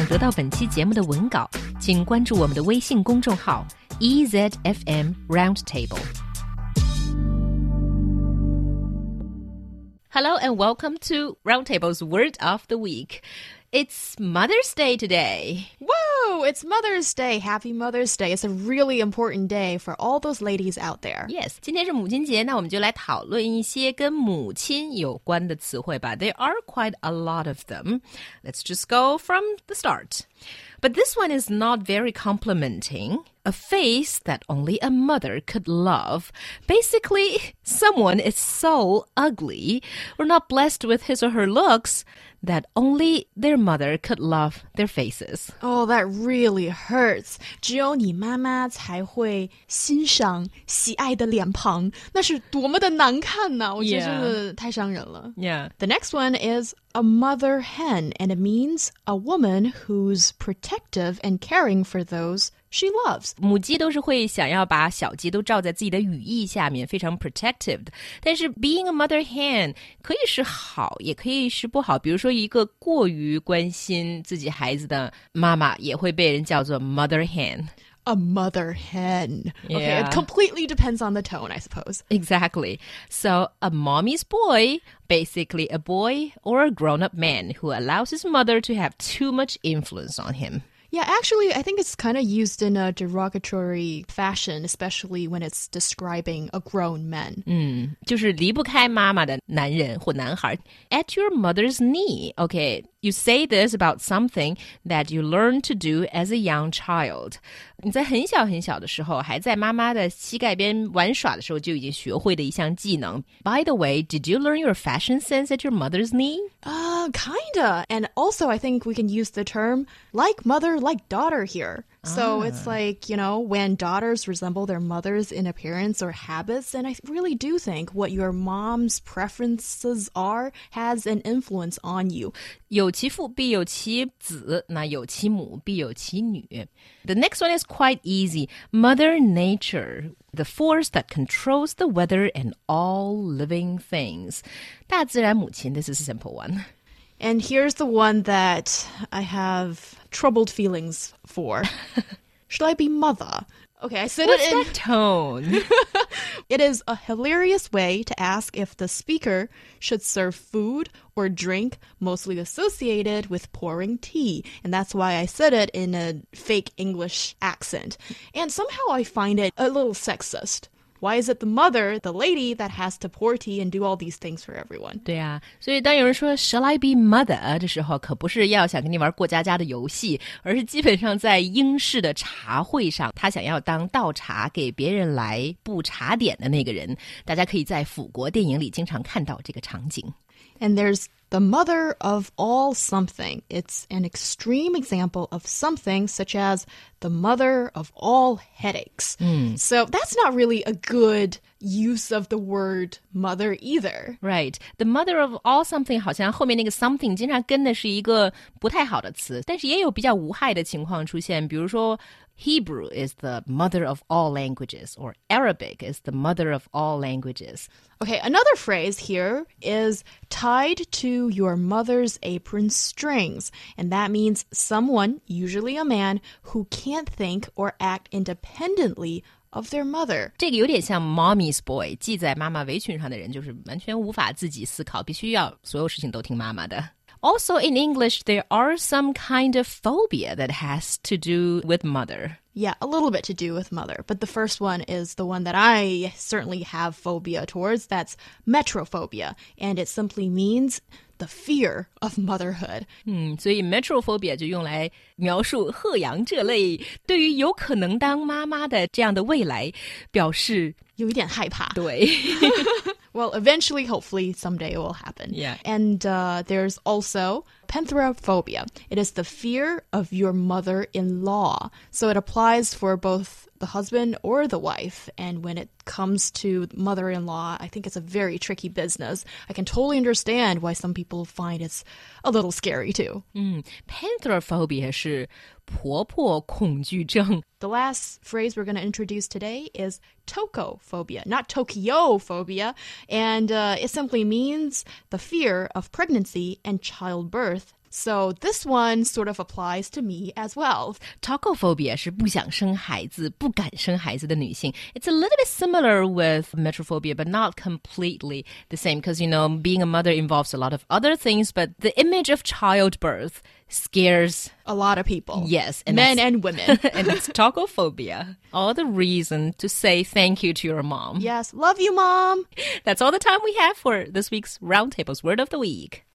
想得到本期节目的文稿，请关注我们的微信公众号 EZFM Roundtable。Hello and welcome to Roundtable's Word of the Week. It's Mother's Day today. Whoa, it's Mother's Day. Happy Mother's Day. It's a really important day for all those ladies out there. Yes，今天是母亲节，那我们就来讨论一些跟母亲有关的词汇吧。There are quite a lot of them. Let's just go from the start. But this one is not very complimenting. A face that only a mother could love. Basically, someone is so ugly or not blessed with his or her looks that only their mother could love their faces. Oh, that really hurts. 只有你妈妈才会欣赏、喜爱的脸庞，那是多么的难看呐！我觉得 Yeah. 真的太伤人了。 Yeah. The next one is a mother hen, and it means a woman who's protective and caring for those she loves. 母鸡都是会想要把小鸡都罩在自己的羽翼下面，非常 protective 的。但是 being a mother hen 可以是好，也可以是不好。比如说，一个过于关心自己孩子的妈妈，也会被人叫做 mother hen。 A mother hen. Okay, Yeah. it completely depends on the tone, I suppose. Exactly. So, a mommy's boy, basically a boy or a grown up man who allows his mother to have too much influence on him. Yeah, actually, I think it's kind of used in a derogatory fashion, especially when it's describing a grown man. 就是离不开妈妈的男人或男孩。At your mother's knee. Okay, you say this about something that you learned to do as a young child. 你在很小很小的时候，还在妈妈的膝盖边玩耍的时候，就已经学会的一项技能。By the way, did you learn your fashion sense at your mother's knee? Uh, kinda. And also, I think we can use the term like mother, like daughter here. So it's like, you know, when daughters resemble their mothers in appearance or habits. And I really do think what your mom's preferences are has an influence on you. 有 其父必有其子，那有其母必有其女。The next one is quite easy. Mother Nature, the force that controls the weather and all living things. 大自然母亲, this is a simple one. And here's the one that I have troubled feelings for. Should I be mother? Okay, I said What's it in. that tone? It is a hilarious way to ask if the speaker should serve food or drink mostly associated with pouring tea. And that's why I said it in a fake English accent. And somehow I find it a little sexist. Why is it the mother, the lady, that has to pour tea and do all these things for everyone? 对啊，所以当有人说 "Shall I be mother" 的时候，可不是要想跟你玩过家家的游戏，而是基本上在英式的茶会上，他想要当倒茶给别人来布茶点的那个人。大家可以在腐国电影里经常看到这个场景。And there's the mother of all something. It's an extreme example of something such as the mother of all headaches. So that's not really a good use of the word mother either. Right, the mother of all something 好像后面那个 something 经常跟的是一个不太好的词，但是也有比较无害的情况出现，比如说 Hebrew is the mother of all languages, or Arabic is the mother of all languages. Okay, another phrase here is tied to your mother's apron strings. And that means someone, usually a man, who can't think or act independently of their mother. 这个有点像 mommy's boy，系在妈妈围裙上的人，就是完全无法自己思考，必须要所有事情都听妈妈的。 Also in English, there are some kind of phobia that has to do with mother. Yeah, a little bit to do with mother, but the first one is the one that I certainly have phobia towards. That's metrophobia, and it simply means the fear of motherhood. 嗯，所以 metrophobia 就用来描述贺阳这类对于有可能当妈妈的这样的未来表示有一点害怕。对。 Well, eventually, hopefully, someday it will happen. Yeah. And uh, there's also pentheraphobia. It is the fear of your mother in law. So it applies for both the husband or the wife. And when it comes to mother in law, I think it's a very tricky business. I can totally understand why some people find it's a little scary too. Mm, pentheraphobia 是婆婆恐惧症. The last phrase we're going to introduce today is tocophobia, not Tokyophobia. And uh, it simply means the fear of pregnancy and childbirth so this one sort of applies to me as well. Tocophobia It's a little bit similar with metrophobia, but not completely the same because you know being a mother involves a lot of other things. But the image of childbirth scares a lot of people. Yes, and men and women, and it's tocophobia. All the reason to say thank you to your mom. Yes, love you, mom. That's all the time we have for this week's roundtable's word of the week.